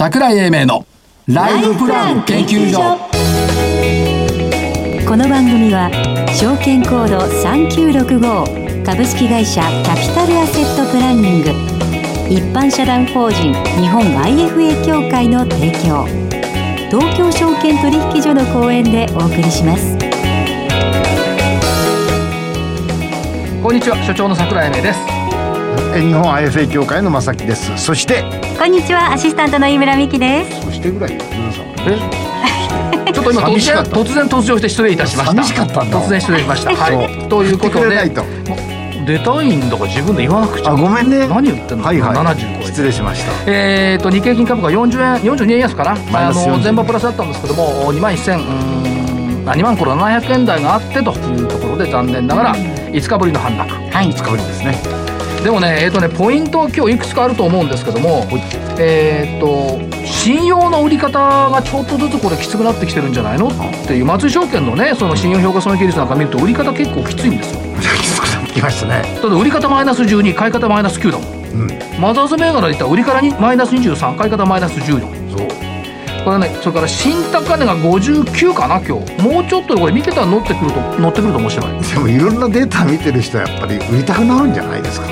桜井英明のライフプラン研究所。この番組は証券コード3965株式会社キャピタルアセットプランニング一般社団法人日本 IFA 協会の提供東京証券取引所の講演でお送りします。こんにちは所長の桜井英明です。え日本 IFA 協会の正木です。そしてこんにちはアシスタントの井村美希です。そしてぐらいよ皆さんえちょっと今突寂しかった。然突然突如して失礼いたしました。寂しかったんだ。突然失礼しました。はい。ということで出たいんだから自分で言わなくちゃ。あごめんね。何言ってんの、はいはい。75円。失礼しました。えー、と日経金株価40円42円安かなマイナス42あの前場プラスだったんですけども2万1000うーんあ2万これ700円台があってというところで残念ながら5日ぶりの反落。はい。使うですねでもねえっ、とねポイントは今日いくつかあると思うんですけどもえっ、と信用の売り方がちょっとずつこれきつくなってきてるんじゃないのっていう松井証券のねその信用評価損益率なんか見ると売り方結構きついんですよ。きつくなってきましたね。ただ売り方マイナス12買い方マイナス9だもんうん。マザーズ銘柄で言ったら売りからにマイナス23買い方マイナス14そうこれねそれから新高値が59かな今日。もうちょっとでこれ見てたら乗ってくると乗ってくると面白い、でもいろんなデータ見てる人はやっぱり売りたくなるんじゃないですか？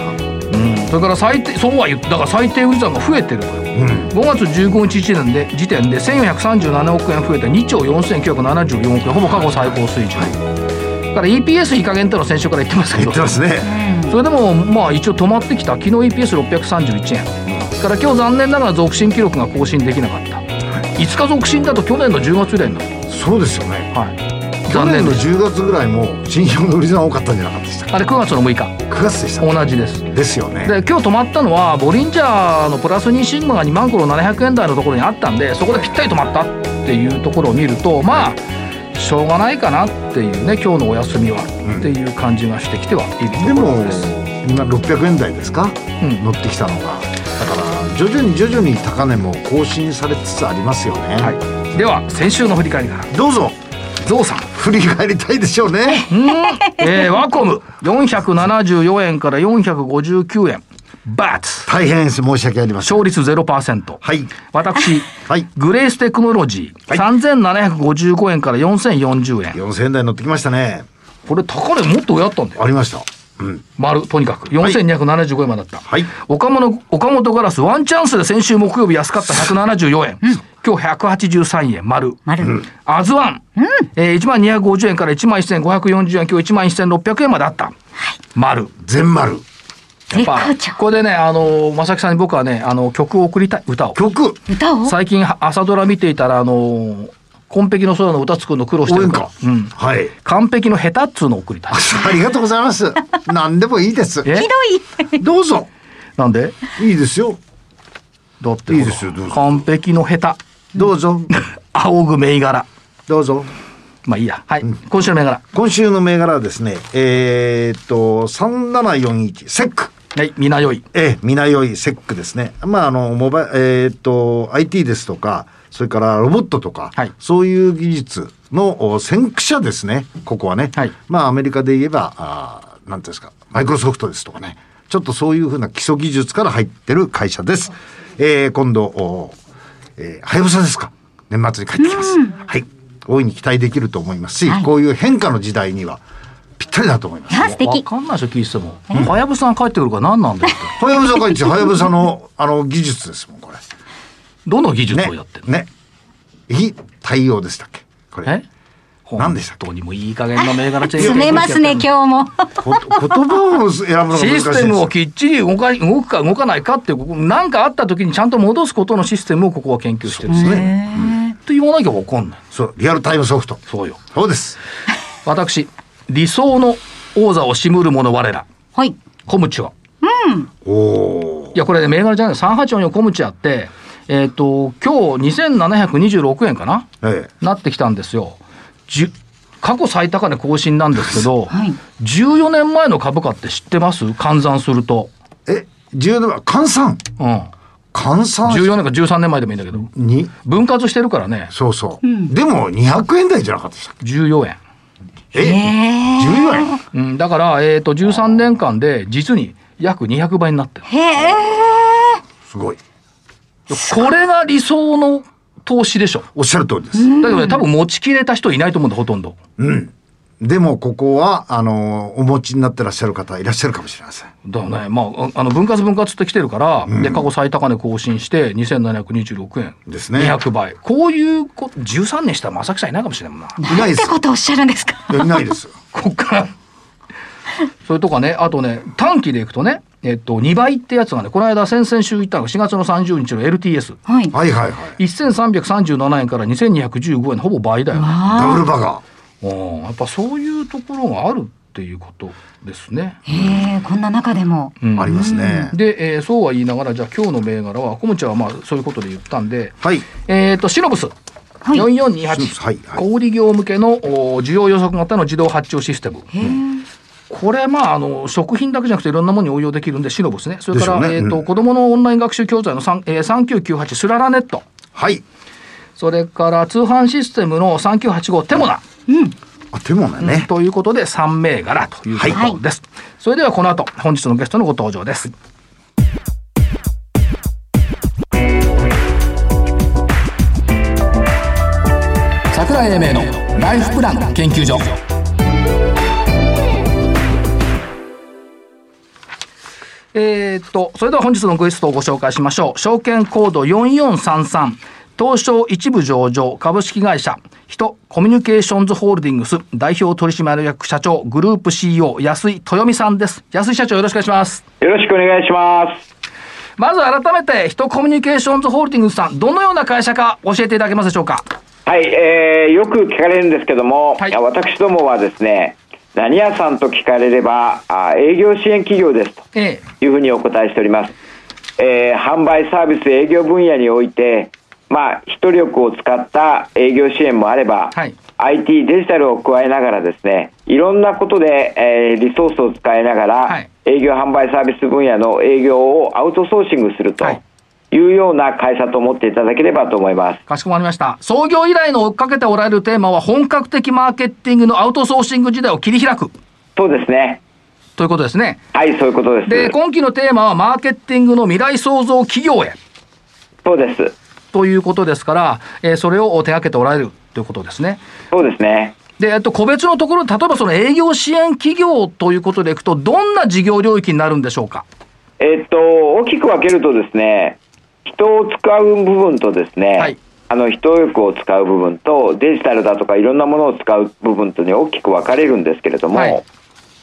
それから最低そうは言ってだから最低売り残が増えてるのよう。ん。5月15日時点で時点で1437億円増えて2兆4974億円。ほぼ過去最高水準、だから EPS いい加減ってのは先週から言ってますけど。言ってますね。それでもまあ一応止まってきた。昨日 EPS631 円。から今日残念ながら続伸記録が更新できなかった5日続伸だと去年の10月以来になる。そうですよね。はい。去年の残念です。10月ぐらいも信用の売り算多かったんじゃなかったでしたっあれ9月の6日。け9月でした。っ同じです。けですよね。で今日止まったのはボリンジャーのプラス2シグマが2万コロ700円台のところにあったんでそこでぴったり止まったっていうところを見るとまあしょうがないかなっていうね今日のお休みは、ん。っていう感じがしてきてはいるでもところです。今600円台ですか、うん。乗ってきたのが。だから徐々に徐々に高値も更新されつつありますよね、はい、では先週の振り返りから。どうぞ。ゾウさん、振り返りたいでしょうね。えー、ワコム。474円から459円。バツ。大変申し訳ありません。勝率0%はい。私はい。グレーステクノロジー、3755円から4040円。4000円台乗ってきましたね。これ高値もっと上あったんだよ。ありましたうん丸とにかく。4275円までだった、はい。岡本岡本ガラスワンチャンスで先週木曜日安かった174円、今日183円丸。丸、アズワン、えー、1万250円から1万1540円今日1万1600円まであった、丸。全丸。やっぱこれでねあの正木さんに僕はねあの曲を送りたい歌を。曲。歌を？最近朝ドラ見ていたらあの紺碧の空の歌作るの苦労してるから。うん、はい。完璧の下手っつうのを送りたい。ありがとうございます。何でもいいです。え？どうぞ。なんで？いいですよ。だっていいですよどうぞ。完璧の下手。どうぞ。仰ぐ銘柄。どうぞ。まあいいや。はい、今週の銘柄。今週の銘柄はですねえーっと3741セック。はいみなよい。ええ、みなよいセックですね。まあ、あの、モバイえーっと、IT ですとか、それからロボットとか、はいそういう技術のお先駆者ですね、ここはね。はいまあ、アメリカで言えば、あーなんていうんですか、マイクロソフトですとかね、ちょっとそういうふうな基礎技術から入ってる会社です。えー今度、おえーはやぶさですか。年末に帰ってきます。はい。大いに期待できると思いますし、こういう変化の時代にはぴったりだと思います。あ素敵わかんない人聞いててもはやぶさん帰ってくるから何なんだよってはやぶさ会長、はやぶさの、あの、技術ですもん、これ。どの技術ねをやってるの、ね。いい対応でしたっけ？これ。え？何でしたっけ？本当にもういい加減な銘柄チェック詰めますね 今日もこ 言葉を選ぶのが難しいシです。ステムをきっちり動か動くか動かないかっていう何かあった時にちゃんと戻すことのシステムをここは研究してるんですね。って言わなきゃ分かんない。そう、リアルタイムソフト。そうよ。そうです。私理想の王座を占むる者我らはいコムチはおおいやこれね銘柄じゃない3844コムチあってえっ、と今日2726円かな？ー。えなってきたんですよ。過去最高値更新なんですけど、はい14年前の株価って知ってます？換算すると。え。え、10年前、換算？うん。換算？14年か13年前でもいいんだけど。に、分割してるからね、そうそう。でも、200円台じゃなかったでしたっ14円。けえ、14円？うん、だから、えっ、と、13年間で実に約200倍になってる。へえすごい。これが理想の投資でしょ。おっしゃる通りです。だけどね、多分持ちきれた人いないと思うんだ、ほとんど。でも、ここは、あの、お持ちになってらっしゃる方いらっしゃるかもしれません。だよね、まあ、あの分割分割ってきてるから、で過去最高値更新して2726円ですね200倍こういうこ13年したら正木さんいないかもしれないもんないないですよってことをおっしゃるんですか？いないですよ。こっからそれとかねあとね短期でいくとねえっと2倍ってやつがねこの間先々週行ったのが4月の30日の LTS はい。はいはいはい。1337円から2215円ほぼ倍だよ。ねダブルバガうん。やっぱそういうところがあるっていうことですね。へえこんな中でも。ーありますね。で、えーそうは言いながらじゃあ今日の銘柄はコムチはまあそういうことで言ったんではい。えっ、と、シノブス。はい。4428、シノブス。はいはい。小売業向けのお需要予測型の自動発注システム。これまああの食品だけじゃなくていろんなものに応用できるんでシノブスね。それから、えーとうね。うん。子どものオンライン学習教材の3、えー、3998スララネット。はい。それから通販システムの3985テモナ、あ、手もね。ということで3銘柄ということです、それではこの後本日のゲストのご登場です。桜井英明のライフプラン研究所えーっと、それでは本日のゲストをご紹介しましょう。証券コード4433、東証一部上場株式会社、人コミュニケーションズホールディングス代表取締役社長グループ CEO 安井豊美さんです。安井社長よろしくお願いします。よろしくお願いします。まず改めて、人コミュニケーションズホールディングスさん、どのような会社か教えていただけますでしょうか？はい、えー、よく聞かれるんですけども、はい私どもはですね、何屋さんと聞かれれば、あ営業支援企業ですとえいうふうにお答えしております。えー販売サービス営業分野において、まあ、人力を使った営業支援もあれば、はい。IT デジタルを加えながらですね、いろんなことで、えーリソースを使いながら、はい。営業販売サービス分野の営業をアウトソーシングするとはいいうような会社と思っていただければと思いますえ。かしこまりました。創業以来の追っかけておられるテーマは、本格的マーケティングのアウトソーシング時代を切り開くそうですね。ということですね。はい、そういうことです。で、今期のテーマは、マーケティングの未来創造企業へ。そうです。ということですから、えーそれを手掛けておられるということですね。そうですね。で、えっと、個別のところ、例えばその営業支援企業ということでいくと、どんな事業領域になるんでしょうか？えっと、大きく分けるとですね、人を使う部分とですね、はい。あの人力を使う部分とデジタルだとかいろんなものを使う部分とに大きく分かれるんですけれども、はい。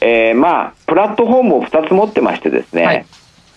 えーまあプラットフォームを2つ持ってましてですね、はい。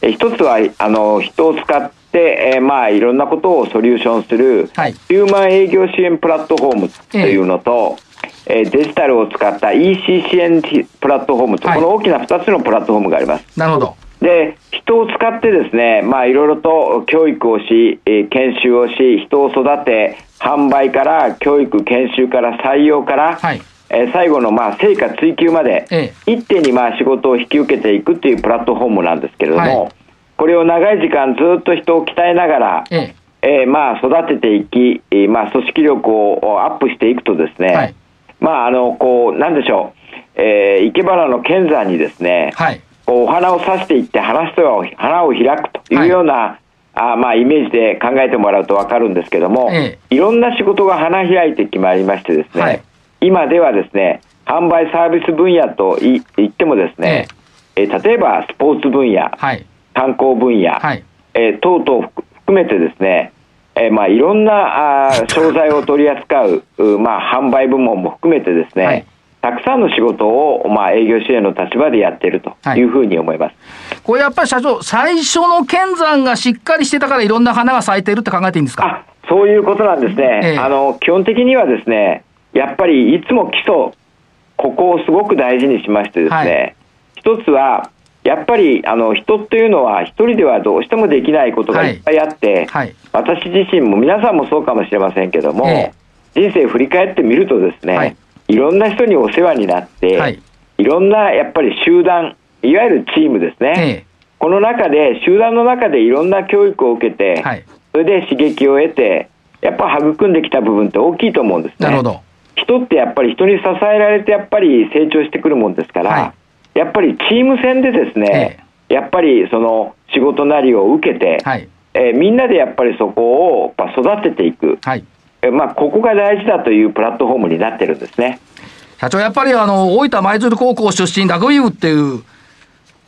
えー一つはあの人を使って、えーまあいろんなことをソリューションする、はい。ヒューマン営業支援プラットフォームというのと、えーデジタルを使った EC 支援プラットフォームと、はい。この大きな2つのプラットフォームがあります。なるほど。で人を使ってですね、まあ、いろいろと教育をし、えー研修をし、人を育て、販売から教育、研修から採用から、はい。えー最後のまあ成果追求まで、え一手にまあ仕事を引き受けていくっていうプラットフォームなんですけれども、はい。これを長い時間ずっと人を鍛えながら、ええ。ーまあ育てていき、えーまあ組織力をアップしていくとですね、はい。まああのこうなんでしょう、えー、生け花の剣山にですね、はい。こうお花を刺していって花を花を開くというような、あまあ、イメージで考えてもらうと分かるんですけども、えいろんな仕事が花開いてきまいりましてですね、はい。今ではですね販売サービス分野とい言ってもですね、えー例えばスポーツ分野、はい。観光分野、はい。えー等々含含めてですね、えーまあ、いろんなあー 商材を取り扱う、うまあ、販売部門も含めてですね、はいたくさんの仕事を、まあ、営業支援の立場でやっているとい。うふうに思います。これやっぱり社長、最初の剣山がしっかりしてたからいろんな花が咲いてるって考えていいんですか？あそういうことなんですね、ええ。あの基本的にはですねやっぱりいつも基礎ここをすごく大事にしましてですね、一つはやっぱりあの人っていうのは一人ではどうしてもできないことがい。っぱいあって、はい。私自身も皆さんもそうかもしれませんけども、え人生振り返ってみるとですね、はいい、ろんな人にお世話になって、はいい、ろんなやっぱり集団いわゆるチームですね、ええこの中で集団の中でいろんな教育を受けて、はい。それで刺激を得てやっぱ育んできた部分って大きいと思うんですねなるほど。人ってやっぱり人に支えられてやっぱり成長してくるもんですから、はやっぱりチーム戦でですね、やっぱりその仕事なりを受けて、はい。ええーみんなでやっぱりそこをやっぱ育てていく、はい。えーまあ、ここが大事だというプラットフォームになってるんですね。社長、やっぱりあの、大分舞鶴高校出身ラグビー部っていう、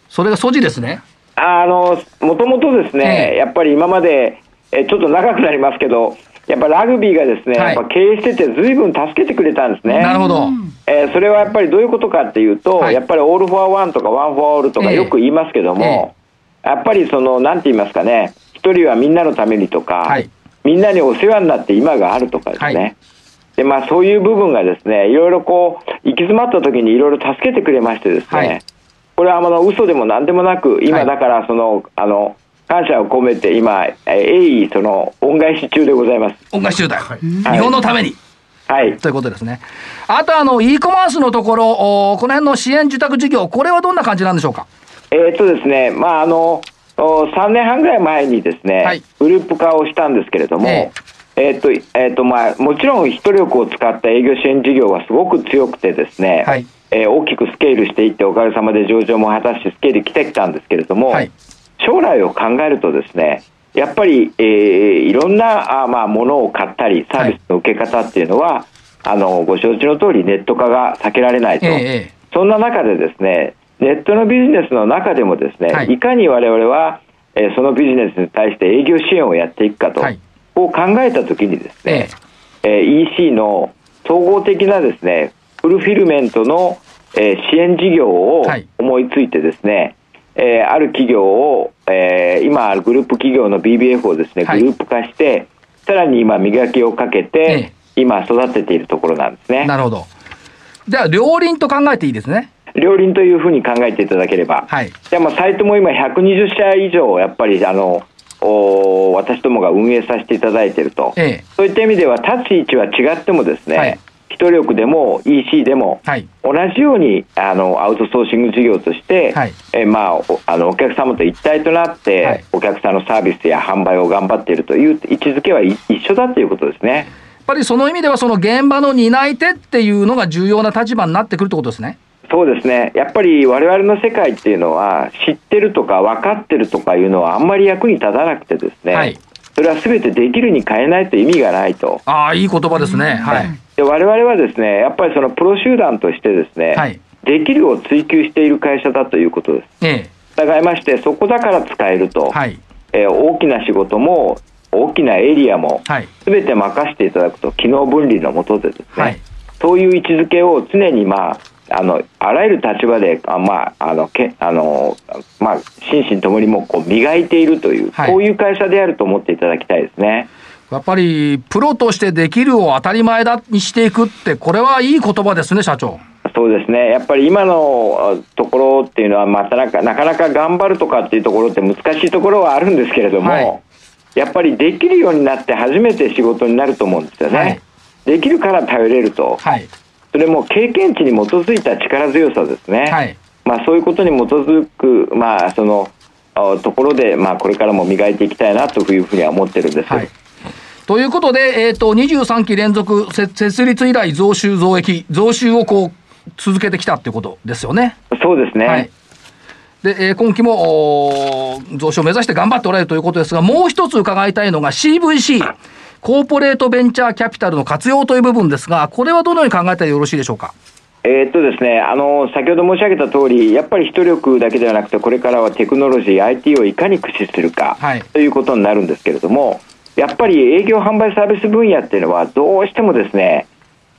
それが素地ですね。あのもともとですね、ええやっぱり今まで、えちょっと長くなりますけど、やっぱラグビーがですね、はいやっぱ経営してて、ずいぶん助けてくれたんですね。なるほど。えーそれはやっぱりどういうことかっていうと、はいやっぱりオールフォアワンとかワンフォアオールとかええよく言いますけども、やっぱりその、なんて言いますかね、一人はみんなのためにとか、はいみんなにお世話になって今があるとかですね。はいでまあ、そういう部分がですねいろいろこう行き詰まった時にいろいろ助けてくれましてですね、はいこれはあの嘘でも何でもなくはい今だからその、あの感謝を込めて今えー鋭意その恩返し中でございます。音楽集団。日本のために。はいということですね。あと、あの、e コマースのところ、おこの辺の支援受託事業、これはどんな感じなんでしょうか？えーっとですね、まああのお3年半ぐらい前にですね、はい。グループ化をしたんですけれども、ええ。ーっとえーっとまあ、もちろん人力を使った営業支援事業はすごく強くてですね、はい。えー大きくスケールしていっておかげさまで上場も果たしてスケール来てきたんですけれども、はい。将来を考えるとですねやっぱり、えーいろんなあ、まあ、ものを買ったりサービスの受け方っていうのは、あのご承知の通りネット化が避けられないと。えええ。そんな中でですね、ネットのビジネスの中でもですね、はいい、かに我々は、えーそのビジネスに対して営業支援をやっていくかと、はいこう考えたときにですえね、えー EC の総合的なですね、フルフィルメントの、えー支援事業をはい思いついてですね、えーある企業を、えー今あるグループ企業の BBF をですね、はいグループ化して、さらに今磨きをかけて、ええ今育てているところなんですね。なるほど。では、両輪と考えていいですね。両輪というふうに考えていただければ、はい。でまあサイトも今、120社以上、やっぱりあのお私どもが運営させていただいていると、ええ。そういった意味では、立ち位置は違っても、ですね、はい。人力でも EC でも、はい。同じようにあのアウトソーシング事業として、はい。えまあ、おあのお客様と一体となって、はい。お客さんのサービスや販売を頑張っているという位置づけはい一緒だということですね。やっぱりその意味では、その現場の担い手っていうのが重要な立場になってくるってことですね。そうですね、やっぱり我々の世界っていうのは、知ってるとか分かってるとかいうのは、あんまり役に立たなくて、ですね、はいそれはすべてできるに変えないと意味がないと、ああ、いい言葉ですね。はい。で我々はですねやっぱりそのプロ集団として、ですね、はいできるを追求している会社だということです。え従いまして、そこだから使えると、えはい。えー大きな仕事も、大きなエリアも、はい。すべて任せていただくと、機能分離のもとでですね、はいそういう位置づけを常に、まあ、あのあらゆる立場で、あまああのけあのまあ、心身ともにもこう磨いているという、はいこういう会社であると思っていただきたいですね。やっぱり、プロとしてできるを当たり前だにしていくって、これはいい言葉ですね、社長。そうですねやっぱり今のあところっていうのは、またなんかなかなか頑張るとかっていうところって難しいところはあるんですけれども、はいやっぱりできるようになって初めて仕事になると思うんですよね。はいできるから頼れると、はい。それも経験値に基づいた力強さですね。はい。まあ、そういうことに基づく、まあ、そのあところで、まあ、これからも磨いていきたいなというふうには思ってるんですはい。ということで、えっ、と、23期連続せ設立以来増収増益、増収をこう、続けてきたっていうことですよね。そうですね、はい。で、えー今期も増収を目指して頑張っておられるということですが、もう一つ伺いたいのが CVC、コーポレートベンチャーキャピタルの活用という部分ですが、これはどのように考えたらよろしいでしょうか？えーっとですね、あの先ほど申し上げた通り、やっぱり人力だけではなくて、これからはテクノロジー、IT をいかに駆使するか、はい。ということになるんですけれども、やっぱり営業販売サービス分野っていうのは、どうしてもですね、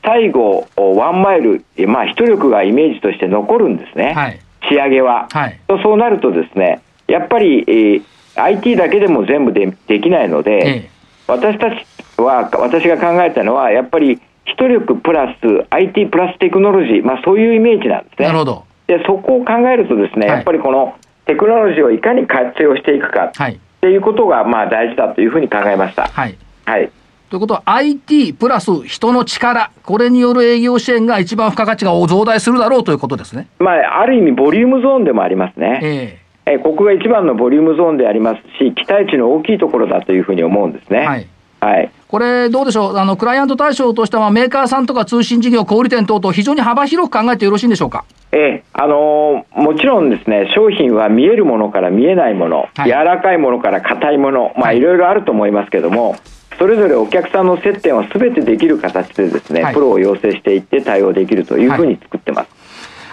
最後、ワンマイル、えまあ、人力がイメージとして残るんですね、はい。仕上げは。はい。とそうなるとですね、やっぱり、えー IT だけでも全部でできないので、ええ。私たちは、私が考えたのは、やっぱり人力プラス IT プラステクノロジー、まあ、そういうイメージなんですね。なるほど。でそこを考えるとですね、はいやっぱりこのテクノロジーをいかに活用していくかっはい。ていうことがまあ大事だというふうに考えました。はい。はい。ということは IT プラス人の力、これによる営業支援が一番付加価値が増大するだろうということですね。まあ、ある意味、ボリュームゾーンでもありますね。ええここが一番のボリュームゾーンでありますし、期待値の大きいところだというふうに思うんですね。えはい。はい。これ、どうでしょう、あのクライアント対象としては、メーカーさんとか通信事業、小売店等々、非常に幅広く考えてよろしいんでしょうか？ええ。あのーもちろんですね商品は見えるものから見えないもの、はい。柔らかいものから硬いもの、まあ、はい。いろいろあると思いますけども、それぞれお客さんの接点をすべてできる形でですね、はい。プロを養成していって対応できるというふうに作ってます。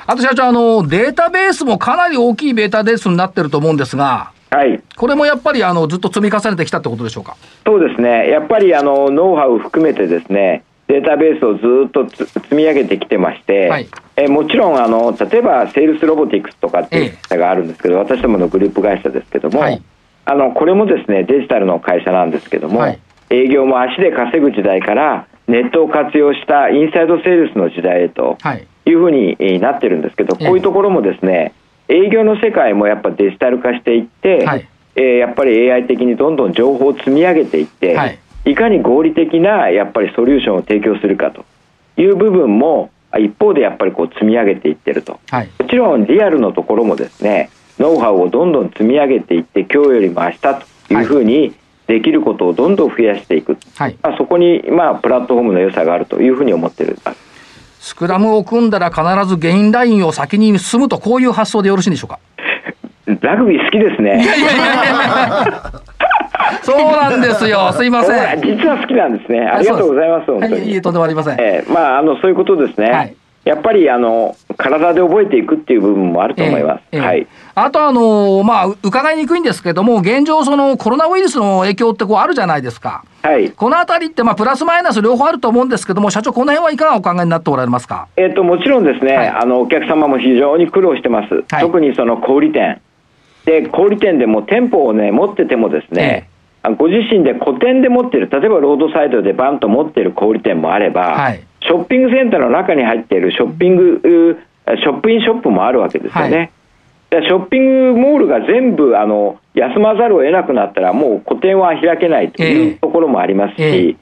あと社長、あのデータベースもかなり大きいベータベースになってると思うんですが、はい。これもやっぱりあのずっと積み重ねてきたってことでしょうか？そうですね、やっぱりあのノウハウを含めてですねデータベースをずっとつ積み上げてきてまして、はい。えもちろんあの例えばセールスロボティクスとかっていう会社があるんですけど、私どものグループ会社ですけども、はい。あのこれもですねデジタルの会社なんですけども、はい。営業も足で稼ぐ時代からネットを活用したインサイドセールスの時代へとはい。いうふうにえーなってるんですけど、ええこういうところもですね営業の世界もやっぱデジタル化していって、はいえーやっぱり AI 的にどんどん情報を積み上げていって、はいい、かに合理的なやっぱりソリューションを提供するかという部分もあ一方でやっぱりこう積み上げていってるとはい。もちろんリアルのところもですねノウハウをどんどん積み上げていって今日よりも明日というふうにできることをどんどん増やしていく、はい。まあ、そこにまあプラットフォームの良さがあるというふうに思っています。スクラムを組んだら必ずゲインラインを先に進むと、こういう発想でよろしいんでしょうか？ラグビー好きですね。そうなんですよ。すいません。実は好きなんですね。ありがとうございます。本当はい、いとんでもありません。えーまああのそういうことですね。はいやっぱりあの体で覚えていくっていう部分もあると思います。ええええはい。あとあのまあ伺いにくいんですけども現状そのコロナウイルスの影響ってこうあるじゃないですかはい。このあたりってまあプラスマイナス両方あると思うんですけども社長この辺はいかがお考えになっておられますか？えっ、ともちろんですね、はいあのお客様も非常に苦労してます。はい特にその小売店で小売店でも店舗をね持っててもですね。あご自身で個店で持ってる例えばロードサイドでバンと持ってる小売店もあれば、はいショッピングセンターの中に入っているショッピングうショップインショップもあるわけですよね。でショッピングモールが全部あの休まざるを得なくなったらもう個店は開けないとええ。いうところもありますし、ええ。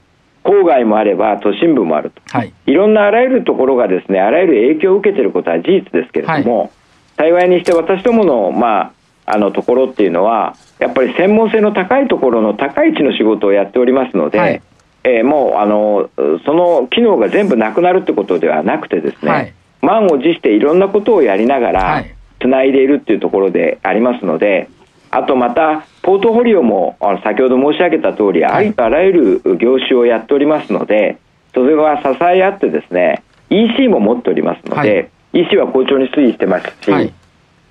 郊外もあれば都心部もあると。はい。いろんなあらゆるところがですねあらゆる影響を受けていることは事実ですけれども、幸いにして私どもの,、まあ、あのところっていうのはやっぱり専門性の高いところの高い位置の仕事をやっておりますので、はいえーもうあのその機能が全部なくなるってことではなくてですね、はい。満を持していろんなことをやりながはらい。つないでいるっていうところでありますのであとまたポートフォリオもあの先ほど申し上げた通りありとあらゆる業種をやっておりますのでそれが支え合ってですね EC も持っておりますので、EC は好調に推移してますし、はい。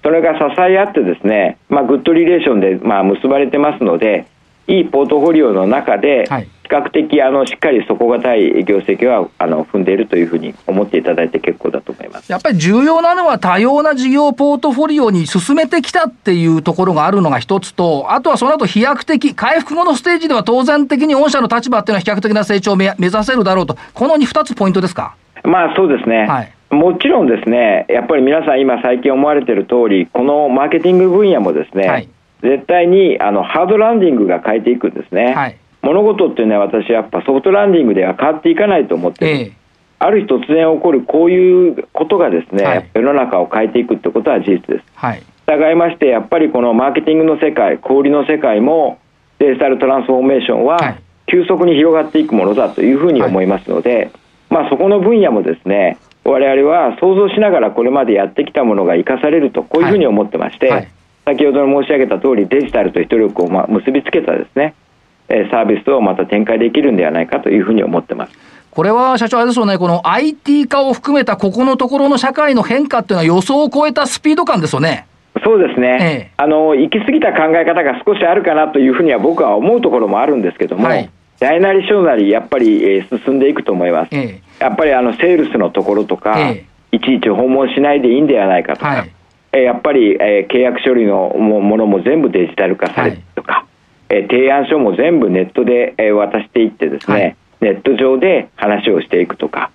それが支え合ってですね、まあ、グッドリレーションで、まあ、結ばれてますのでいいポートフォリオの中ではい比較的あのしっかり底堅い業績はあの踏んでいるというふうに思っていただいて結構だと思います。やっぱり重要なのは多様な事業ポートフォリオに進めてきたっていうところがあるのが一つと、あとはその後飛躍的、回復後のステージでは当然的に御社の立場っていうのは飛躍的な成長を目目指せるだろうと、この2つポイントですか？まあそうですね、はい。もちろんですね、やっぱり皆さん、今、最近思われている通り、このマーケティング分野もですね、はい。絶対にあのハードランディングが変えていくんですね、はい物事っていうのは、私、やっぱソフトランディングでは変わっていかないと思ってる、ええ。ある日突然起こるこういうことがですね、はい。世の中を変えていくってことは事実です。はい。従いまして、やっぱりこのマーケティングの世界、小売りの世界もデジタルトランスフォーメーションはい。は急速に広がっていくものだというふうに思いますので、まあ、そこの分野もですね、我々は想像しながらこれまでやってきたものが生かされると、こういうふうに思ってまして、はい。先ほど申し上げた通り、デジタルと人力をまあ結びつけたですね、えーサービスをまた展開できるんではないかというふうに思ってます。これは社長、あれですよね、この IT 化を含めたここのところの社会の変化っていうのは予想を超えたスピード感ですよね。そうですね、ええ。あの行き過ぎた考え方が少しあるかなというふうには僕は思うところもあるんですけども、はい。大なり小なりやっぱり、えー進んでいくと思います、えやっぱりあのセールスのところとか、えいちいち訪問しないでいいんではないかとか、はい。えーやっぱり、えー契約処理のもものも全部デジタル化されてとか、えー提案書も全部ネットで、えー渡していってですね、はい。ネット上で話をしていくとか、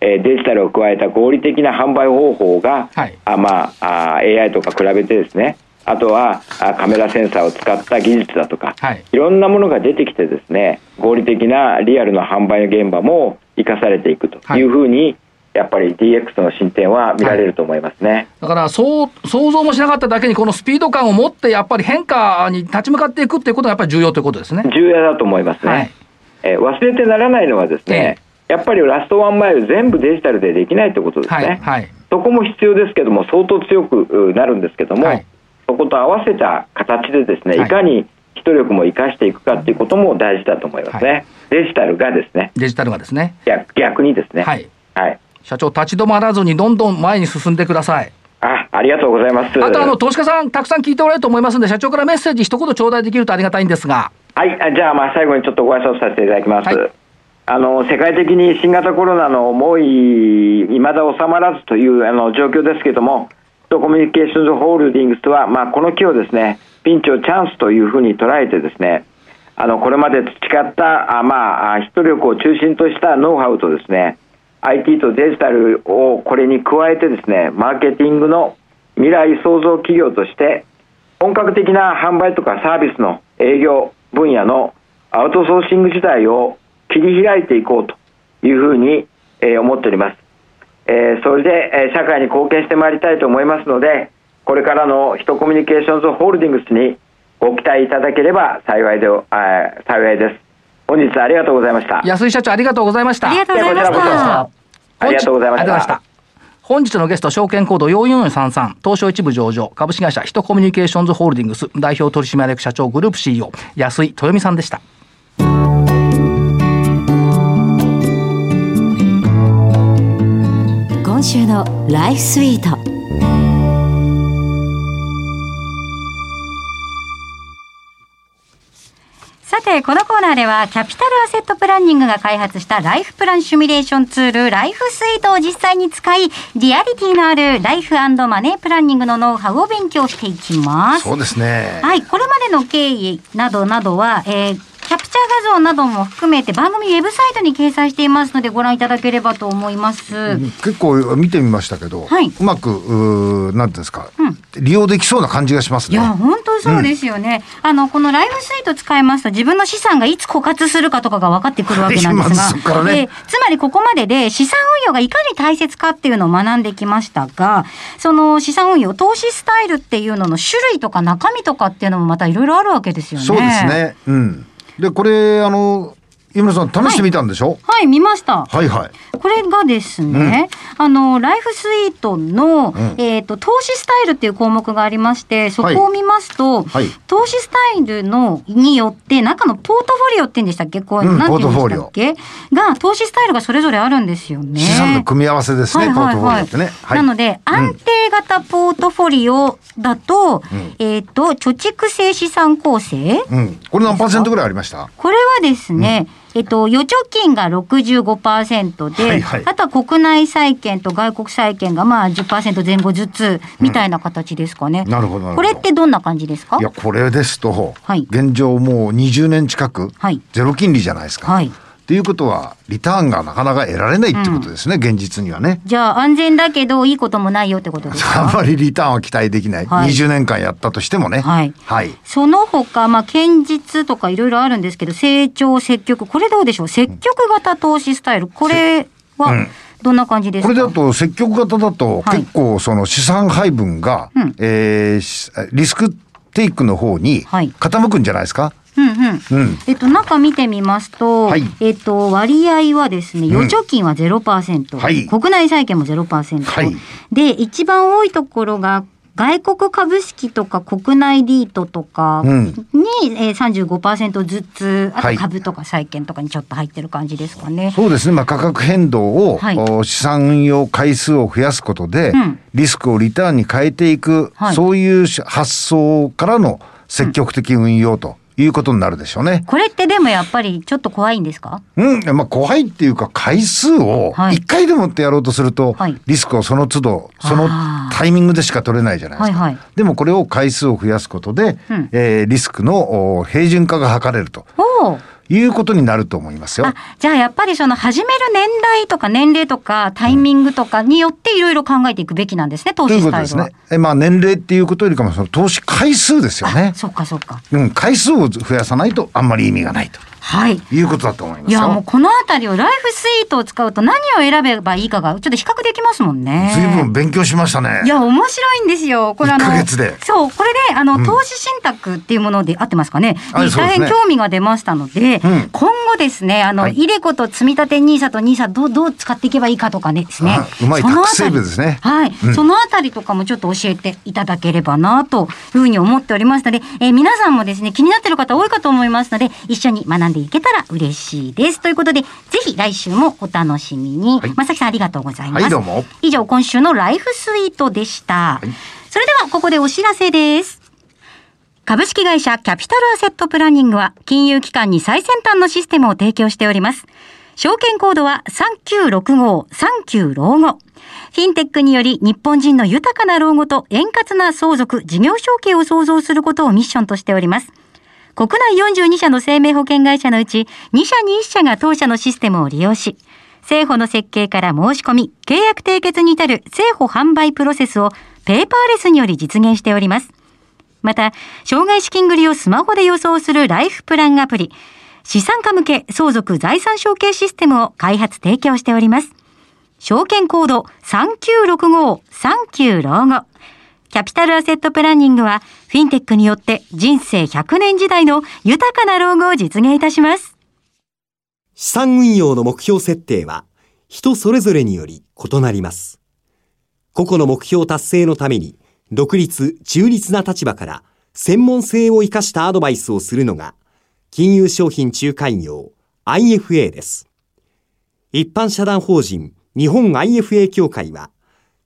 えーデジタルを加えた合理的な販売方法が、はい。あまあ、あ AI とか比べてですねあとはあカメラセンサーを使った技術だとか、はい。いろんなものが出てきてですね合理的なリアルな販売の現場も生かされていくというふうに、やっぱり DX の進展は見られると思いますね。だからそう想像もしなかっただけにこのスピード感を持ってやっぱり変化に立ち向かっていくっていうことがやっぱり重要ということですね。重要だと思いますね。はいええー忘れてならないのはですね、やっぱりラストワンマイル全部デジタルでできないということですね。はい。はい。そこも必要ですけども、相当強くうなるんですけども、はいそこと合わせた形でですね、はいい、かに人力も生かしていくかっていうことも大事だと思いますね。はデジタルがですね、デジタルがですね。逆逆にですね。はい。はい。社長、立ち止まらずにどんどん前に進んでください。あ、ありがとうございます。あと、あの、投資家さん、たくさん聞いておられると思いますんで、社長からメッセージ一言頂戴できるとありがたいんですが。はい、あじゃあ、まあ、最後にちょっとご挨拶させていただきます。はいあの世界的に新型コロナの猛威、いまだ収まらずというあの状況ですけれども、ヒトコミュニケーションズホールディングスは、まあ、この機をですね、ピンチをチャンスというふうに捉えてですね、あのこれまで培った、あまあ、あ人力を中心としたノウハウとですね、IT とデジタルをこれに加えてですね、マーケティングの未来創造企業として、本格的な販売とかサービスの営業分野のアウトソーシング時代を切り開いていこうというふうに、えー思っております。えーそれで、えー社会に貢献してまいりたいと思いますので、これからのヒトコミュニケーションズホールディングスにご期待いただければ幸いで、あー幸いです。本日はありがとうございました。安井社長、ありがとうございました。ありがとうございましいやこちらこそた。ありがとうございました。本日のゲスト、証券コード4433、東証一部上場、株式会社ヒトコミュニケーションズホールディングス代表取締役社長グループ CEO、安井豊美さんでした。今週のライフスイートさてこのコーナーではキャピタルアセットプランニングが開発したライフプランシミュレーションツールライフスイートを実際に使いリアリティのあるライフマネープランニングのノウハウを勉強していきますそうですね。はい、これまでの経緯などなどは、えーキャプチャー画像なども含めて番組ウェブサイトに掲載していますのでご覧いただければと思います。結構見てみましたけど、はいうまく、うーなんですか、利用できそうな感じがしますね。いや、本当そうですよね。あの、このライフスイート使いますと、自分の資産がいつ枯渇するかとかが分かってくるわけなんですが、ねえーつまりここまでで資産運用がいかに大切かっていうのを学んできましたが、その資産運用、投資スタイルっていうのの種類とか中身とかっていうのもまたいろいろあるわけですよね。そうです。ね。うん。で、これ、あの、井村さん、試してみたんでしょ？はい、見ました。はい、はい、これがですね、あの、ライフスイートの、えっ、と、投資スタイルっていう項目がありまして、そこを見ますと、はい。投資スタイルの、によって、中のポートフォリオって言うんでしたっけ？こう、うんなんて言うんでしたっけ？が、投資スタイルがそれぞれあるんですよね。資産の組み合わせです。ね、ポートフォリオってね。はい。なので、安定型ポートフォリオだと、えっ、と、貯蓄性資産構成、うん。これ何パーセントぐらいありました？これはですね、えっと、預貯金が65%で、はいはい。あとは国内債券と外国債券がまあ10%前後ずつみたいな形ですかね。なるほどなるほど。これってどんな感じですか？いや、これですと、はい。現状もう20年近く、はい。ゼロ金利じゃないですか。はい。っていうことは、リターンがなかなか得られないってことですね、現実にはね。じゃあ安全だけどいいこともないよってことですか？あまりリターンは期待できない。はい。20年間やったとしてもね。はい。はい。その他、まあ、堅実とかいろいろあるんですけど、成長、積極、これどうでしょう？積極型投資スタイル、これはどんな感じですか、これだと積極型だとはい。結構その資産配分が、うん。えーしリスクテイクの方にはい。傾くんじゃないですか、うんうん。うん。えっと、中見てみますと、はい。えっと、割合はですね、預貯金は0%、はい。国内債券も0%、はい。で、一番多いところが、外国株式とか国内リートとかに、うん。えー、35%ずつ、あはい。と株とか債券とかにちょっと入ってる感じですかね。そうですね、まあ、価格変動を、はい。お資産運用回数を増やすことで、うん。リスクをリターンに変えていく、はい。そういう発想からの積極的運用ということになるでしょうね。これってでもやっぱりちょっと怖いんですか？うん、まあ怖いっていうか回数をはい。一回でもってやろうとすると、はい。リスクをその都度そのあータイミングでしか取れないじゃないですか。はいはい。でもこれを回数を増やすことで、うん。えーリスクのお平準化が図れると。おおいうことになると思いますよあ。じゃあやっぱりその始める年代とか年齢とかタイミングとかによっていろいろ考えていくべきなんですね、投という資スタイルは。ことですね。えまあ年齢っていうことよりかもその投資回数ですよね。そっかそっか。うん、回数を増やさないとあんまり意味がないと。はい。いうことだと思いますよ。いや、もうこのあたりをライフスイートを使うと何を選べばいいかがちょっと比較できますもんね。随分勉強しましたね。いや、面白いんですよ。これあの、1ヶ月でそう、これで、あの、ん投資信託っていうもので合ってますかね。大変興味が出ましたので、うん今後ですね、あの、はいイデコと積み立て NISA と NISA どう、どう使っていけばいいかとかねですねあ。うまいそのあたりタックスセーブですねはい、うんそのあたりとかもちょっと教えていただければなというふうに思っておりますので、えー皆さんもですね、気になってる方多いかと思いますので、一緒に学んでいけたら嬉しいです。ということで、ぜひ来週もお楽しみに。はいまさきさんありがとうございます。はいどうも以上、今週のライフスイートでした。いそれでは、ここでお知らせです。株式会社キャピタルアセットプランニングは金融機関に最先端のシステムを提供しております。証券コードは3965、39老後。フィンテックにより日本人の豊かな老後と円滑な相続、事業承継を創造することをミッションとしております。国内42社の生命保険会社のうち2社に1社が当社のシステムを利用し、政保の設計から申し込み、契約締結に至る政保販売プロセスをペーパーレスにより実現しております。また、障害資金繰りをスマホで予想するライフプランアプリ、資産家向け相続財産承継システムを開発提供しております。証券コード3965、39老後。キャピタルアセットプランニングは、フィンテックによって人生100年時代の豊かな老後を実現いたします。資産運用の目標設定は人それぞれにより異なります。個々の目標達成のために独立、中立な立場から専門性を生かしたアドバイスをするのが金融商品仲介業 IFA です。一般社団法人日本 IFA 協会は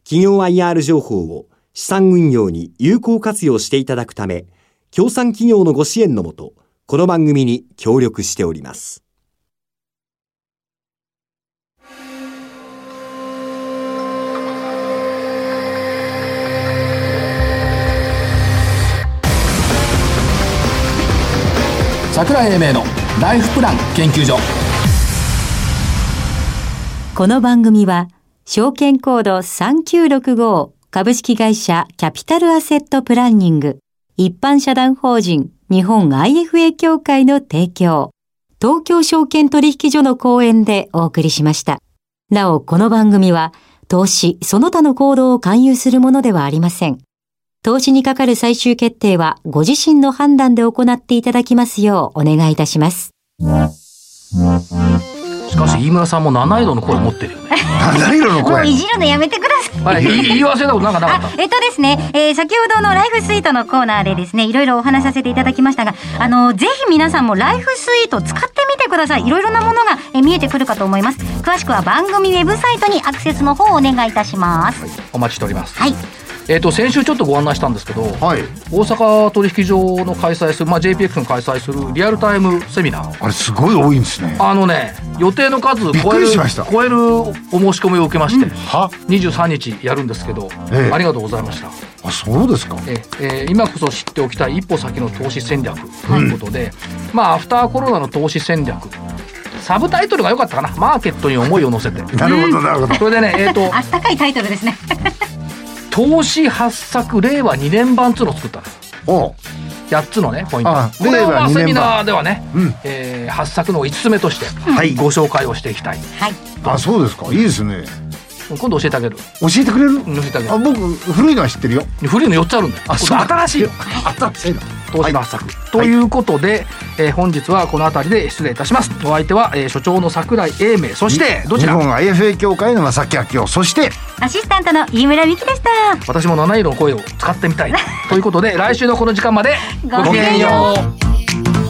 企業 IR 情報を資産運用に有効活用していただくため、協賛企業のご支援のもと、この番組に協力しております。桜井英明のライフプラン研究所この番組は、証券コード3965株式会社キャピタルアセットプランニング一般社団法人日本 IFA 協会の提供、東京証券取引所の講演でお送りしました。なお、この番組は、投資、その他の行動を勧誘するものではありません。投資にかかる最終決定は、ご自身の判断で行っていただきますようお願いいたします。しかし飯村さんも七色の声を持ってる。七色の声。じるのやめてください。はい、言い言い忘れたことなんかなかったあ。えっとですね、えー先ほどのライフスイートのコーナーでですね、いろいろお話しさせていただきましたが、あの、ぜひ皆さんもライフスイート使ってみてください。いろいろなものが、えー見えてくるかと思います。詳しくは番組ウェブサイトにアクセスの方をお願いいたします。お待ちしております。はい。えっ、と先週ちょっとご案内したんですけど、はい。大阪取引所の開催する、まあ JPX の開催するリアルタイムセミナー。あれすごい多いんですね。あのね、予定の数超えるりしました超えるお申し込みを受けまして、は？23日やるんですけど、ええありがとうございました。あ、そうですか。ええー今こそ知っておきたい一歩先の投資戦略ということで、まあアフターコロナの投資戦略サブタイトルが良かったかなマーケットに思いを乗せて なるほど、なるほど。それでねえっ、と あったかいタイトルですね。投資発作令和2年版っていうのを作ったの。おう。8つのねポイント。あこれをまあ令和2年版。セミナーではね、うん。えー発作の5つ目としてはい。ご紹介をしていきたい。はい。あ、そうですか。いいですね。今度教えてあげる。教えてくれる？教えてあげる。あ、僕、古いのは知ってるよ。古いの4つあるんだよ。あ、今度新しい。の新しいの。投資の発作、ということで、えー本日はこの辺りで失礼いたします。お相手は、えー所長の桜井英明。そしてどちら？日本 IFA 協会の正木明夫、そして、アシスタントの飯村美希でした。私も七色の声を使ってみたい。ということで来週のこの時間までごきげんよう